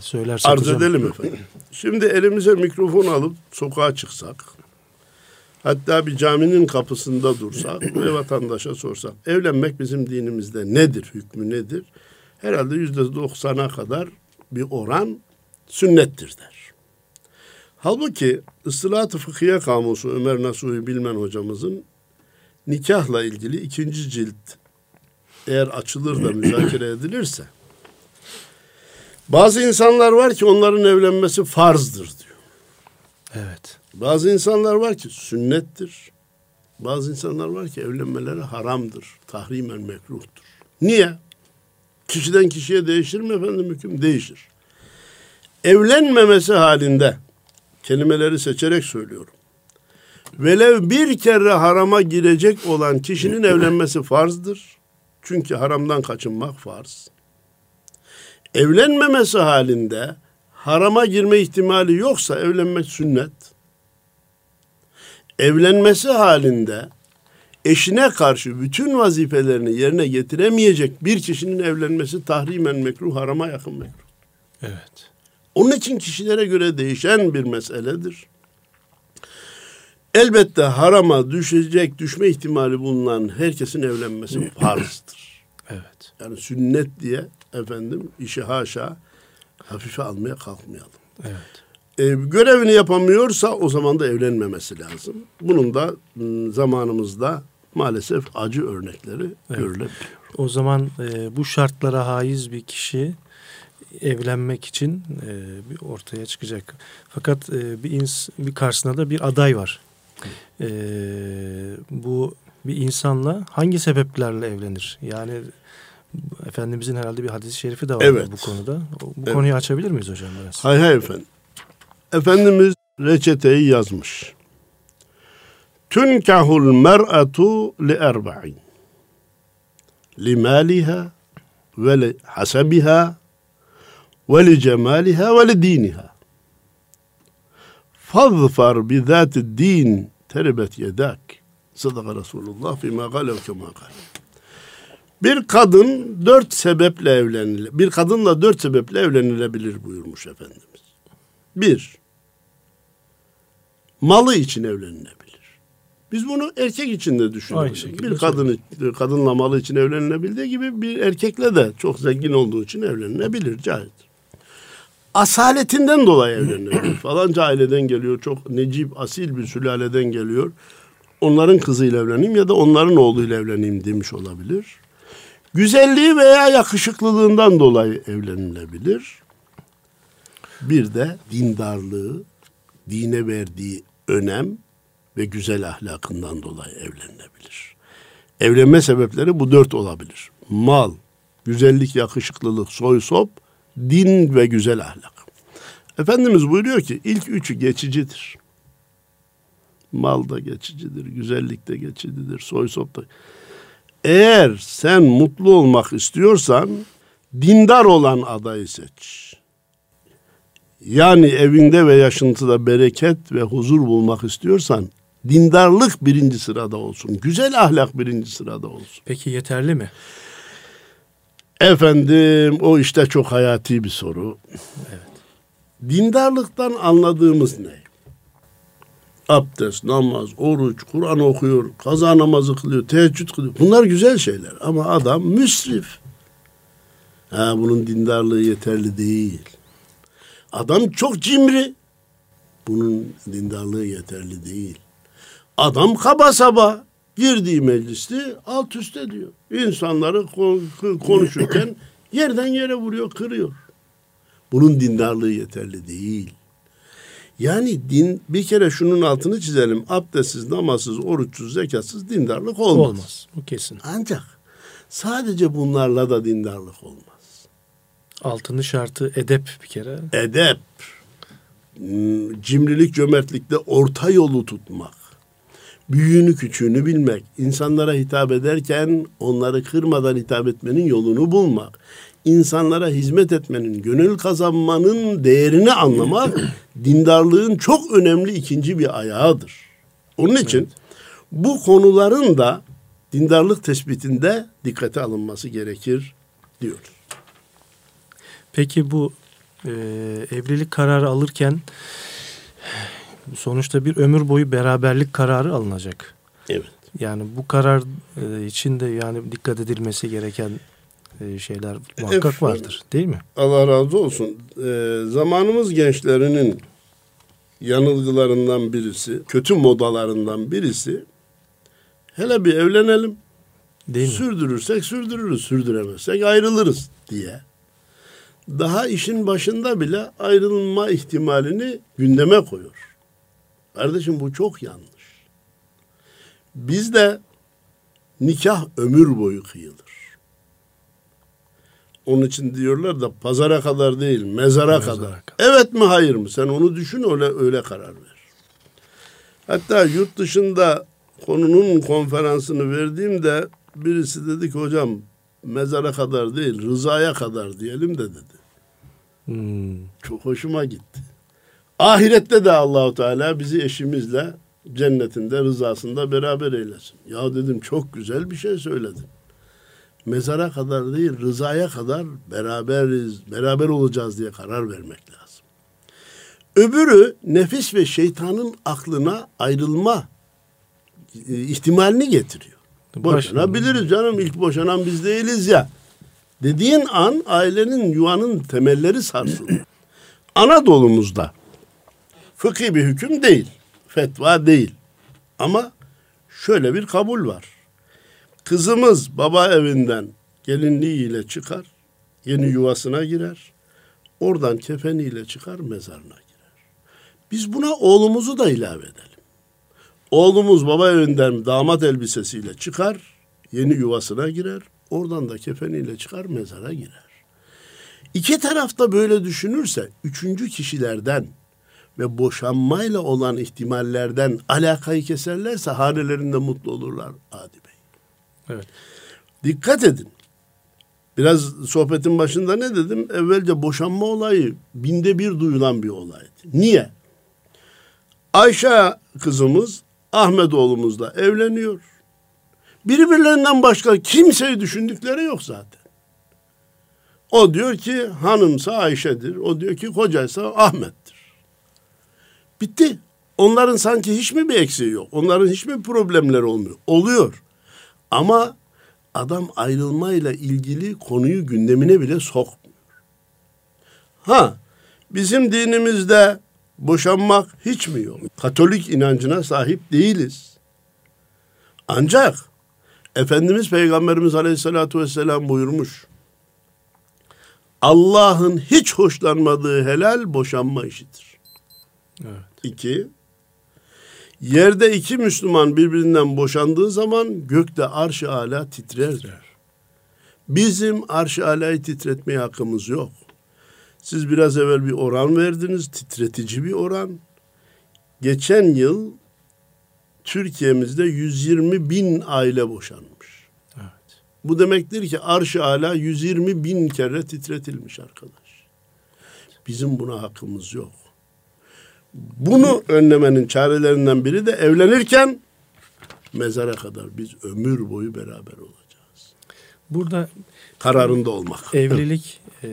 söylersek Arz hocam. edelim efendim. Şimdi elimize mikrofon alıp sokağa çıksak, hatta bir caminin kapısında dursak ve vatandaşa sorsak, evlenmek bizim dinimizde nedir, hükmü nedir? Herhalde yüzde doksana kadar bir oran sünnettir der. Halbuki Istılat-ı Fıkhiye Kamusu Ömer Nasuhi Bilmen hocamızın nikahla ilgili ikinci cilt eğer açılır da müzakere edilirse bazı insanlar var ki onların evlenmesi farzdır diyor. Evet. Bazı insanlar var ki sünnettir. Bazı insanlar var ki evlenmeleri haramdır. Tahrimen mekruhtur. Niye? Kişiden kişiye değişir mi efendim hüküm? Değişir. Evlenmemesi halinde kelimeleri seçerek söylüyorum. Velev bir kere harama girecek olan kişinin evlenmesi farzdır. Çünkü haramdan kaçınmak farz. Evlenmemesi halinde harama girme ihtimali yoksa evlenmek sünnet. Evlenmesi halinde eşine karşı bütün vazifelerini yerine getiremeyecek bir kişinin evlenmesi tahrimen mekruh, harama yakın mekruh. Evet. Onun için kişilere göre değişen bir meseledir. Elbette harama düşecek, düşme ihtimali bulunan herkesin evlenmesi farzdır. Evet. Yani sünnet diye efendim işi haşa hafife almaya kalkmayalım. Evet. Ee, görevini yapamıyorsa o zaman da evlenmemesi lazım. Bunun da m, zamanımızda maalesef acı örnekleri görülebiliyor. O zaman e, bu şartlara haiz bir kişi evlenmek için e, bir ortaya çıkacak. Fakat e, bir ins bir karşısında da bir aday var. E, bu bir insanla hangi sebeplerle evlenir? Yani Efendimizin herhalde bir hadis-i şerifi de var Evet. bu konuda. Bu Evet. konuyu açabilir miyiz hocam biraz? Hay hay efendim. Efendimiz reçeteyi yazmış. Tünkahul mer'atu li erba'in. Li maliha ve li hasabiha ve li cemaliha ve li diniha. Fazfar bi zati din terbet yedak. Sadaka Resulullah fîmâ gâlev kemâ. Bir kadın dört sebeple evlenile, bir kadınla dört sebeple evlenilebilir buyurmuş Efendimiz. Bir, malı için evlenilebilir. Biz bunu erkek için de düşünüyoruz. Bir kadın kadınla malı için evlenilebildiği gibi bir erkekle de çok zengin olduğu için evlenilebilir, caizdir. Asaletinden dolayı evlenilebilir. Falanca aileden geliyor, çok necip, asil bir sülaleden geliyor. Onların kızıyla evleneyim ya da onların oğluyla evleneyim demiş olabilir. Güzelliği veya yakışıklılığından dolayı evlenilebilir. Bir de dindarlığı, dine verdiği önem ve güzel ahlakından dolayı evlenilebilir. Evlenme sebepleri bu dört olabilir. Mal, güzellik, yakışıklılık, soy sop, din ve güzel ahlak. Efendimiz buyuruyor ki ilk üçü geçicidir. Mal da geçicidir, güzellik de geçicidir, soy sop da. Eğer sen mutlu olmak istiyorsan dindar olan adayı seç. Yani evinde ve yaşıntıda bereket ve huzur bulmak istiyorsan dindarlık birinci sırada olsun. Güzel ahlak birinci sırada olsun. Peki yeterli mi? Efendim o işte çok hayati bir soru. Dindarlıktan anladığımız ne? Abdest, namaz, oruç, Kur'an okuyor, kaza namazı kılıyor, teheccüd kılıyor. Bunlar güzel şeyler ama adam müsrif. Ha, bunun dindarlığı yeterli değil. Adam çok cimri. Bunun dindarlığı yeterli değil. Adam kaba saba girdiği mecliste alt üst ediyor. İnsanları ko- konuşurken yerden yere vuruyor, kırıyor. Bunun dindarlığı yeterli değil. Yani din bir kere şunun altını çizelim. Abdestsiz, namazsız, oruçsuz, zekatsız dindarlık olmaz. Olmaz. Bu kesin. Ancak sadece bunlarla da dindarlık olmaz. Altını şartı edep bir kere. Edep. Hmm, cimrilik, cömertlikte orta yolu tutmak, büyüğünü küçüğünü bilmek, insanlara hitap ederken onları kırmadan hitap etmenin yolunu bulmak, insanlara hizmet etmenin, gönül kazanmanın değerini anlamak dindarlığın çok önemli ikinci bir ayağıdır. Onun için evet. bu konuların da dindarlık tespitinde dikkate alınması gerekir diyor. Peki bu e, evlilik kararı alırken sonuçta bir ömür boyu beraberlik kararı alınacak. Evet. Yani bu karar e, içinde yani dikkat edilmesi gereken e, şeyler muhakkak Efendim, vardır değil mi? Allah razı olsun. E, zamanımız gençlerinin yanılgılarından birisi, kötü modalarından birisi hele bir evlenelim. Değil mi? Sürdürürsek sürdürürüz, sürdüremezsek ayrılırız diye. Daha işin başında bile ayrılma ihtimalini gündeme koyuyor. Kardeşim bu çok yanlış. Bizde nikah ömür boyu kıyılır. Onun için diyorlar da pazara kadar değil, mezara, mezara kadar. kadar. Evet mi hayır mı? Sen onu düşün öyle öyle karar ver. Hatta yurt dışında konunun konferansını verdiğimde birisi dedi ki hocam mezara kadar değil rızaya kadar diyelim de dedi. Hmm. Çok hoşuma gitti. Ahirette de Allahu Teala bizi eşimizle cennetinde rızasında beraber eylesin. Ya dedim çok güzel bir şey söyledin. Mezara kadar değil rızaya kadar beraberiz, beraber olacağız diye karar vermek lazım. Öbürü nefis ve şeytanın aklına ayrılma e, ihtimalini getiriyor. Boşanabiliriz canım ilk boşanan biz değiliz ya. Dediğin an ailenin yuvanın temelleri sarsılıyor. Anadolu'muzda fıkhi bir hüküm değil, fetva değil. Ama şöyle bir kabul var. Kızımız baba evinden gelinliğiyle çıkar, yeni yuvasına girer. Oradan kefeniyle çıkar, mezarına girer. Biz buna oğlumuzu da ilave edelim. Oğlumuz baba evinden damat elbisesiyle çıkar, yeni yuvasına girer. Oradan da kefeniyle çıkar, mezara girer. İki tarafta böyle düşünürse üçüncü kişilerden ve boşanmayla olan ihtimallerden alakayı keserlerse hanelerinde mutlu olurlar Adi Bey. Evet. Dikkat edin. Biraz sohbetin başında ne dedim? Evvelce boşanma olayı binde bir duyulan bir olaydı. Niye? Ayşe kızımız Ahmet oğlumuzla evleniyor. Birbirlerinden başka kimseyi düşündükleri yok zaten. O diyor ki hanımsa Ayşe'dir. O diyor ki kocaysa Ahmet'tir. Bitti. Onların sanki hiç mi bir eksiği yok? Onların hiç mi problemler olmuyor? Oluyor. Ama adam ayrılmayla ilgili konuyu gündemine bile sokmuyor. Ha, bizim dinimizde boşanmak hiç mi yok? Katolik inancına sahip değiliz. Ancak Efendimiz Peygamberimiz Aleyhisselatü Vesselam buyurmuş. Allah'ın hiç hoşlanmadığı helal boşanma işidir. Evet. İki, Yerde iki Müslüman birbirinden boşandığı zaman gökte arş-ı ala titrer. titrer. Bizim arş-ı alayı titretmeye hakkımız yok. Siz biraz evvel bir oran verdiniz, titretici bir oran. Geçen yıl Türkiye'mizde 120 bin aile boşanmış. Evet. Bu demektir ki arş-ı ala 120 bin kere titretilmiş arkadaş. Bizim buna hakkımız yok. Bunu önlemenin çarelerinden biri de evlenirken mezara kadar biz ömür boyu beraber olacağız. Burada kararında olmak. Evlilik e,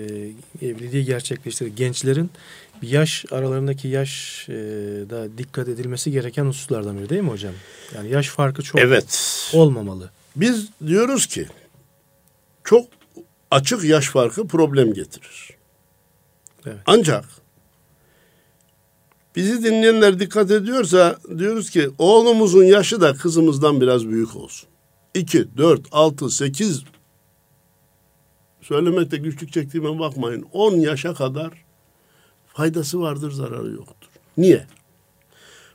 evliliği gerçekleştirir gençlerin yaş aralarındaki yaş e, da dikkat edilmesi gereken hususlardan biri değil mi hocam? Yani yaş farkı çok evet. olmamalı. Biz diyoruz ki çok açık yaş farkı problem getirir. Evet. Ancak Bizi dinleyenler dikkat ediyorsa diyoruz ki oğlumuzun yaşı da kızımızdan biraz büyük olsun. 2, 4, 6, 8 söylemekte güçlük çektiğime bakmayın. 10 yaşa kadar faydası vardır, zararı yoktur. Niye?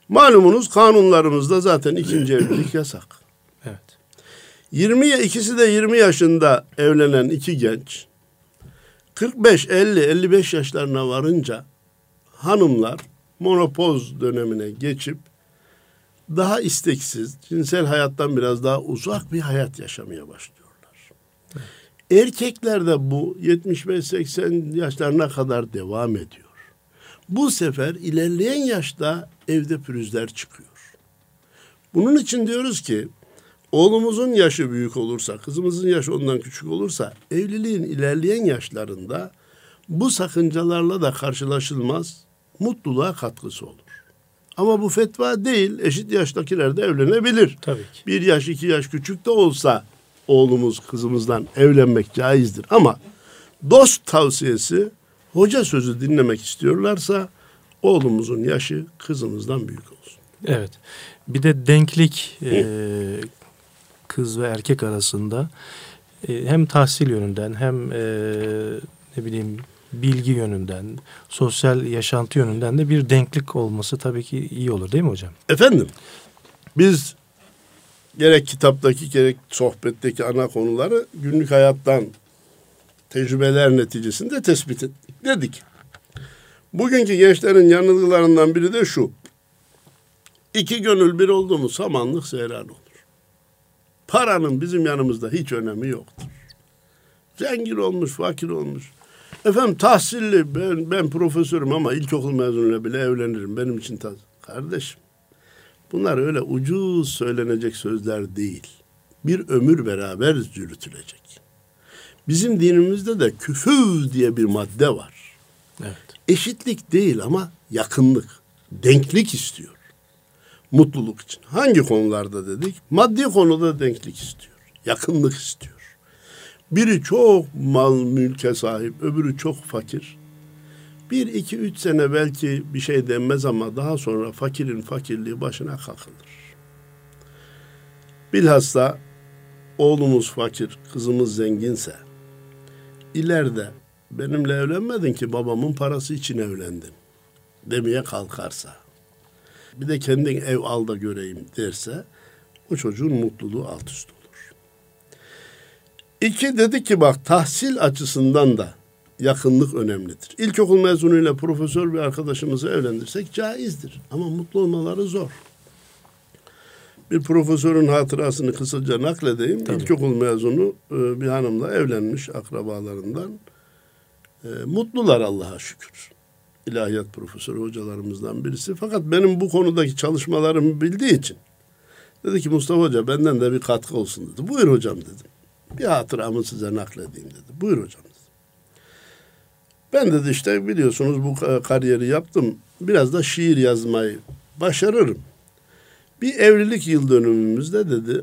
Malumunuz kanunlarımızda zaten ikinci evlilik yasak. Evet. 20 ikisi de 20 yaşında evlenen iki genç 45, 50, 55 yaşlarına varınca hanımlar monopoz dönemine geçip daha isteksiz, cinsel hayattan biraz daha uzak bir hayat yaşamaya başlıyorlar. Erkeklerde bu 75-80 yaşlarına kadar devam ediyor. Bu sefer ilerleyen yaşta evde pürüzler çıkıyor. Bunun için diyoruz ki oğlumuzun yaşı büyük olursa, kızımızın yaşı ondan küçük olursa evliliğin ilerleyen yaşlarında bu sakıncalarla da karşılaşılmaz, mutluluğa katkısı olur. Ama bu fetva değil, eşit yaştakiler de evlenebilir. Tabii ki. Bir yaş, iki yaş küçük de olsa oğlumuz, kızımızdan evlenmek caizdir. Ama dost tavsiyesi, hoca sözü dinlemek istiyorlarsa oğlumuzun yaşı kızımızdan büyük olsun. Evet. Bir de denklik e, kız ve erkek arasında e, hem tahsil yönünden hem e, ne bileyim bilgi yönünden, sosyal yaşantı yönünden de bir denklik olması tabii ki iyi olur değil mi hocam? Efendim, biz gerek kitaptaki gerek sohbetteki ana konuları günlük hayattan tecrübeler neticesinde tespit ettik. Dedik. Bugünkü gençlerin yanılgılarından biri de şu. İki gönül bir oldu mu samanlık seyran olur. Paranın bizim yanımızda hiç önemi yoktur. Zengin olmuş, fakir olmuş. Efendim tahsilli ben, ben profesörüm ama ilkokul mezunuyla bile evlenirim. Benim için tahsil. Kardeşim bunlar öyle ucuz söylenecek sözler değil. Bir ömür beraber yürütülecek. Bizim dinimizde de küfür diye bir madde var. Evet. Eşitlik değil ama yakınlık, denklik istiyor. Mutluluk için. Hangi konularda dedik? Maddi konuda denklik istiyor. Yakınlık istiyor. Biri çok mal mülke sahip, öbürü çok fakir. Bir, iki, üç sene belki bir şey denmez ama daha sonra fakirin fakirliği başına kakılır. Bilhassa oğlumuz fakir, kızımız zenginse ileride benimle evlenmedin ki babamın parası için evlendin demeye kalkarsa bir de kendin ev al da göreyim derse o çocuğun mutluluğu alt üst olur. İki dedi ki bak tahsil açısından da yakınlık önemlidir. İlkokul mezunuyla profesör bir arkadaşımızı evlendirsek caizdir. Ama mutlu olmaları zor. Bir profesörün hatırasını kısaca nakledeyim. Tabii. İlkokul mezunu e, bir hanımla evlenmiş akrabalarından. E, Mutlular Allah'a şükür. İlahiyat profesörü hocalarımızdan birisi. Fakat benim bu konudaki çalışmalarımı bildiği için dedi ki Mustafa Hoca benden de bir katkı olsun dedi. Buyur hocam dedim. Bir hatıramı size nakledeyim dedi. Buyur hocam. Ben dedi işte biliyorsunuz bu kariyeri yaptım. Biraz da şiir yazmayı başarırım. Bir evlilik yıl dönümümüzde dedi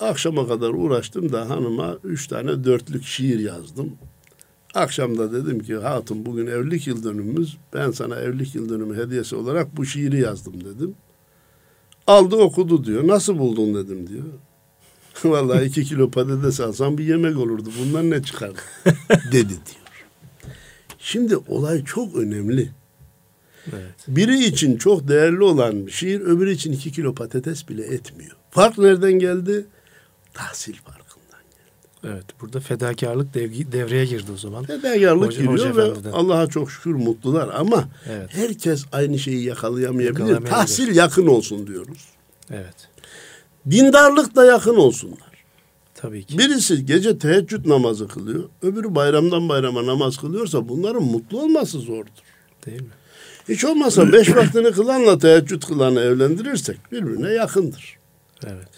akşama kadar uğraştım da hanıma üç tane dörtlük şiir yazdım. Akşamda dedim ki hatun bugün evlilik yıl dönümümüz. Ben sana evlilik yıl dönümü hediyesi olarak bu şiiri yazdım dedim. Aldı okudu diyor. Nasıl buldun dedim diyor. Vallahi iki kilo patates alsam bir yemek olurdu. Bundan ne çıkardı? dedi diyor. Şimdi olay çok önemli. Evet. Biri için çok değerli olan bir şiir, öbürü için iki kilo patates bile etmiyor. Fark nereden geldi? Tahsil farkından geldi. Evet. Burada fedakarlık devgi- devreye girdi o zaman. Fedakarlık Hoca- giriyor Hoca ve Efendi'den. Allah'a çok şükür mutlular ama Evet. herkes aynı şeyi. Yakalayamayabilir. Tahsil yakın olsun diyoruz. Evet. Dindarlık da yakın olsunlar. Tabii ki. Birisi gece teheccüd namazı kılıyor, öbürü bayramdan bayrama namaz kılıyorsa bunların mutlu olması zordur. Değil mi? Hiç olmazsa beş vaktini kılanla teheccüd kılanı evlendirirsek birbirine yakındır. Evet.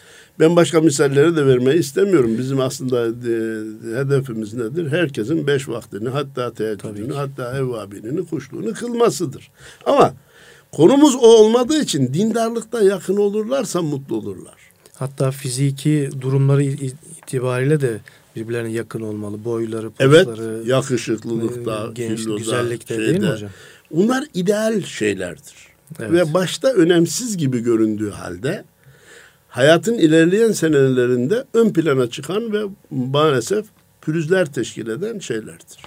Ben başka misalleri de vermeyi istemiyorum. Bizim aslında e, hedefimiz nedir? Herkesin beş vaktini hatta teheccüdünü hatta evvabinini kuşluğunu kılmasıdır. Ama konumuz o olmadığı için dindarlıkta yakın olurlarsa mutlu olurlar. Hatta fiziki durumları itibariyle de birbirlerine yakın olmalı. Boyları, Evet, postları, yakışıklılıkta, e, genç, kiloda, güzellikte değil mi şeyde. hocam? Bunlar ideal şeylerdir. Evet. Ve başta önemsiz gibi göründüğü halde hayatın ilerleyen senelerinde ön plana çıkan ve maalesef pürüzler teşkil eden şeylerdir.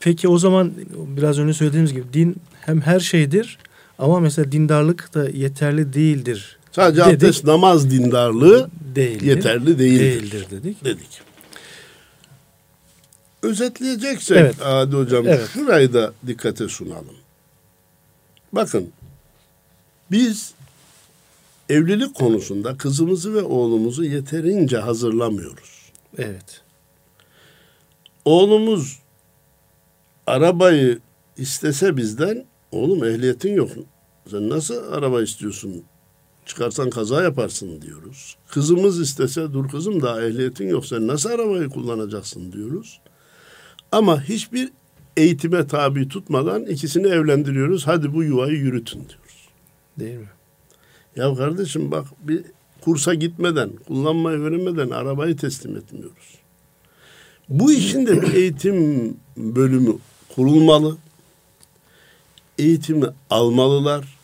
Peki o zaman biraz önce söylediğimiz gibi din hem her şeydir ama mesela dindarlık da yeterli değildir. Sadece Dedik. abdest namaz dindarlığı Değildir. yeterli değildir, Değildir dedik. dedik. Özetleyeceksek Evet. Adi Hocam Evet. şurayı da dikkate sunalım. Bakın biz evlilik konusunda kızımızı ve oğlumuzu yeterince hazırlamıyoruz. Evet. Oğlumuz arabayı istese bizden oğlum ehliyetin yok. Sen nasıl araba istiyorsun? Çıkarsan kaza yaparsın diyoruz. Kızımız istese dur kızım daha ehliyetin yok sen nasıl arabayı kullanacaksın diyoruz. Ama hiçbir eğitime tabi tutmadan ikisini evlendiriyoruz. Hadi bu yuvayı yürütün diyoruz. Değil mi? Ya kardeşim bak bir kursa gitmeden, kullanmayı öğrenmeden arabayı teslim etmiyoruz. Bu işin de bir eğitim bölümü kurulmalı. Eğitimi almalılar.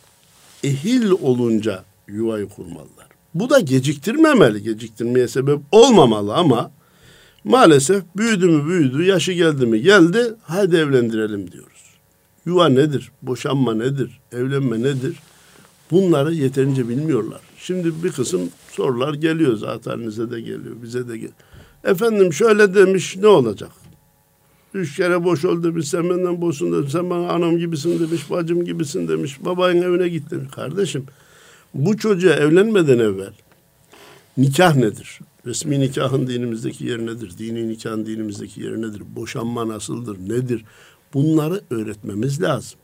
Ehil olunca yuvayı kurmalılar. Bu da geciktirmemeli, geciktirmeye sebep olmamalı ama maalesef büyüdü mü büyüdü, yaşı geldi mi geldi, hadi evlendirelim diyoruz. Yuva nedir, boşanma nedir, evlenme nedir? Bunları yeterince bilmiyorlar. Şimdi bir kısım sorular geliyor zaten size de geliyor, bize de geliyor. Efendim şöyle demiş ne olacak? Üç kere boş ol demiş, sen benden boşsun demiş, sen bana anam gibisin demiş, bacım gibisin demiş, babanın evine git demiş. Kardeşim bu çocuğa evlenmeden evvel nikah nedir? Resmi nikahın dinimizdeki yeri nedir? Dini nikahın dinimizdeki yeri nedir? Boşanma nasıldır? Nedir? Bunları öğretmemiz lazım.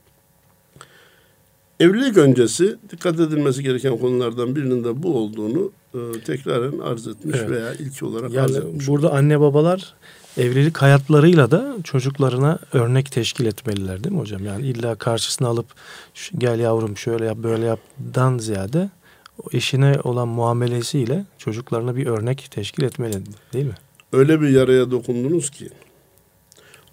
Evlilik öncesi dikkat edilmesi gereken konulardan birinin de bu olduğunu e, tekraren arz etmiş Evet. veya ilk olarak Yani arz etmiş. burada anne babalar evlilik hayatlarıyla da çocuklarına örnek teşkil etmeliler değil mi hocam? Yani illa karşısına alıp "Şu- gel yavrum şöyle yap böyle yapdan ziyade eşine olan muamelesiyle çocuklarına bir örnek teşkil etmeli değil mi? Öyle bir yaraya dokundunuz ki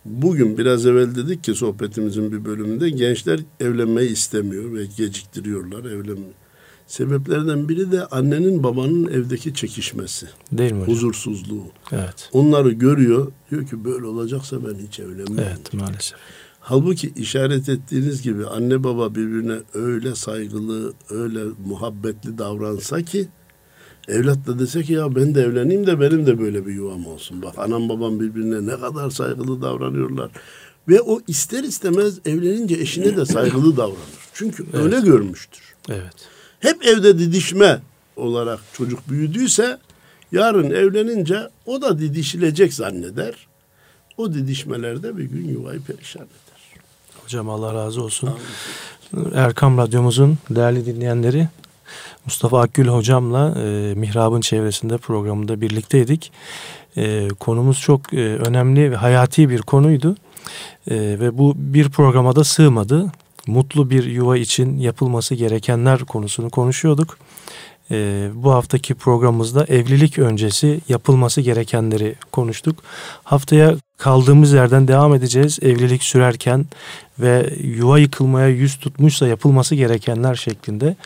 bugün biraz evvel dedik ki sohbetimizin bir bölümünde gençler evlenmeyi istemiyor ve geciktiriyorlar evlenmeyi. Sebeplerden biri de annenin babanın evdeki çekişmesi, Değil mi hocam? huzursuzluğu. Evet. Onları görüyor. Diyor ki böyle olacaksa ben hiç evlenmem. Evet maalesef. Halbuki işaret ettiğiniz gibi anne baba birbirine öyle saygılı, öyle muhabbetli davransa ki evlat da dese ki ya ben de evleneyim de benim de böyle bir yuvam olsun. Bak anam babam birbirine ne kadar saygılı davranıyorlar. Ve o ister istemez evlenince eşine de saygılı davranır. Çünkü öyle görmüştür. Evet. Hep evde didişme olarak çocuk büyüdüyse yarın evlenince o da didişilecek zanneder. O didişmelerde bir gün yuvayı perişan eder. Hocam Allah razı olsun. Erkam Radyomuzun değerli dinleyenleri Mustafa Akgül hocamla e, Mihrab'ın çevresinde programında birlikteydik. E, konumuz çok e, önemli ve hayati bir konuydu. E, ve bu bir programa da sığmadı. Mutlu bir yuva için yapılması gerekenler konusunu konuşuyorduk. E, bu haftaki programımızda evlilik öncesi yapılması gerekenleri konuştuk. Haftaya kaldığımız yerden devam edeceğiz. Evlilik sürerken ve yuva yıkılmaya yüz tutmuşsa yapılması gerekenler şeklinde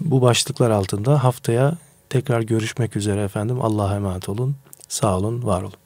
bu başlıklar altında haftaya tekrar görüşmek üzere efendim. Allah'a emanet olun. Sağ olun, var olun.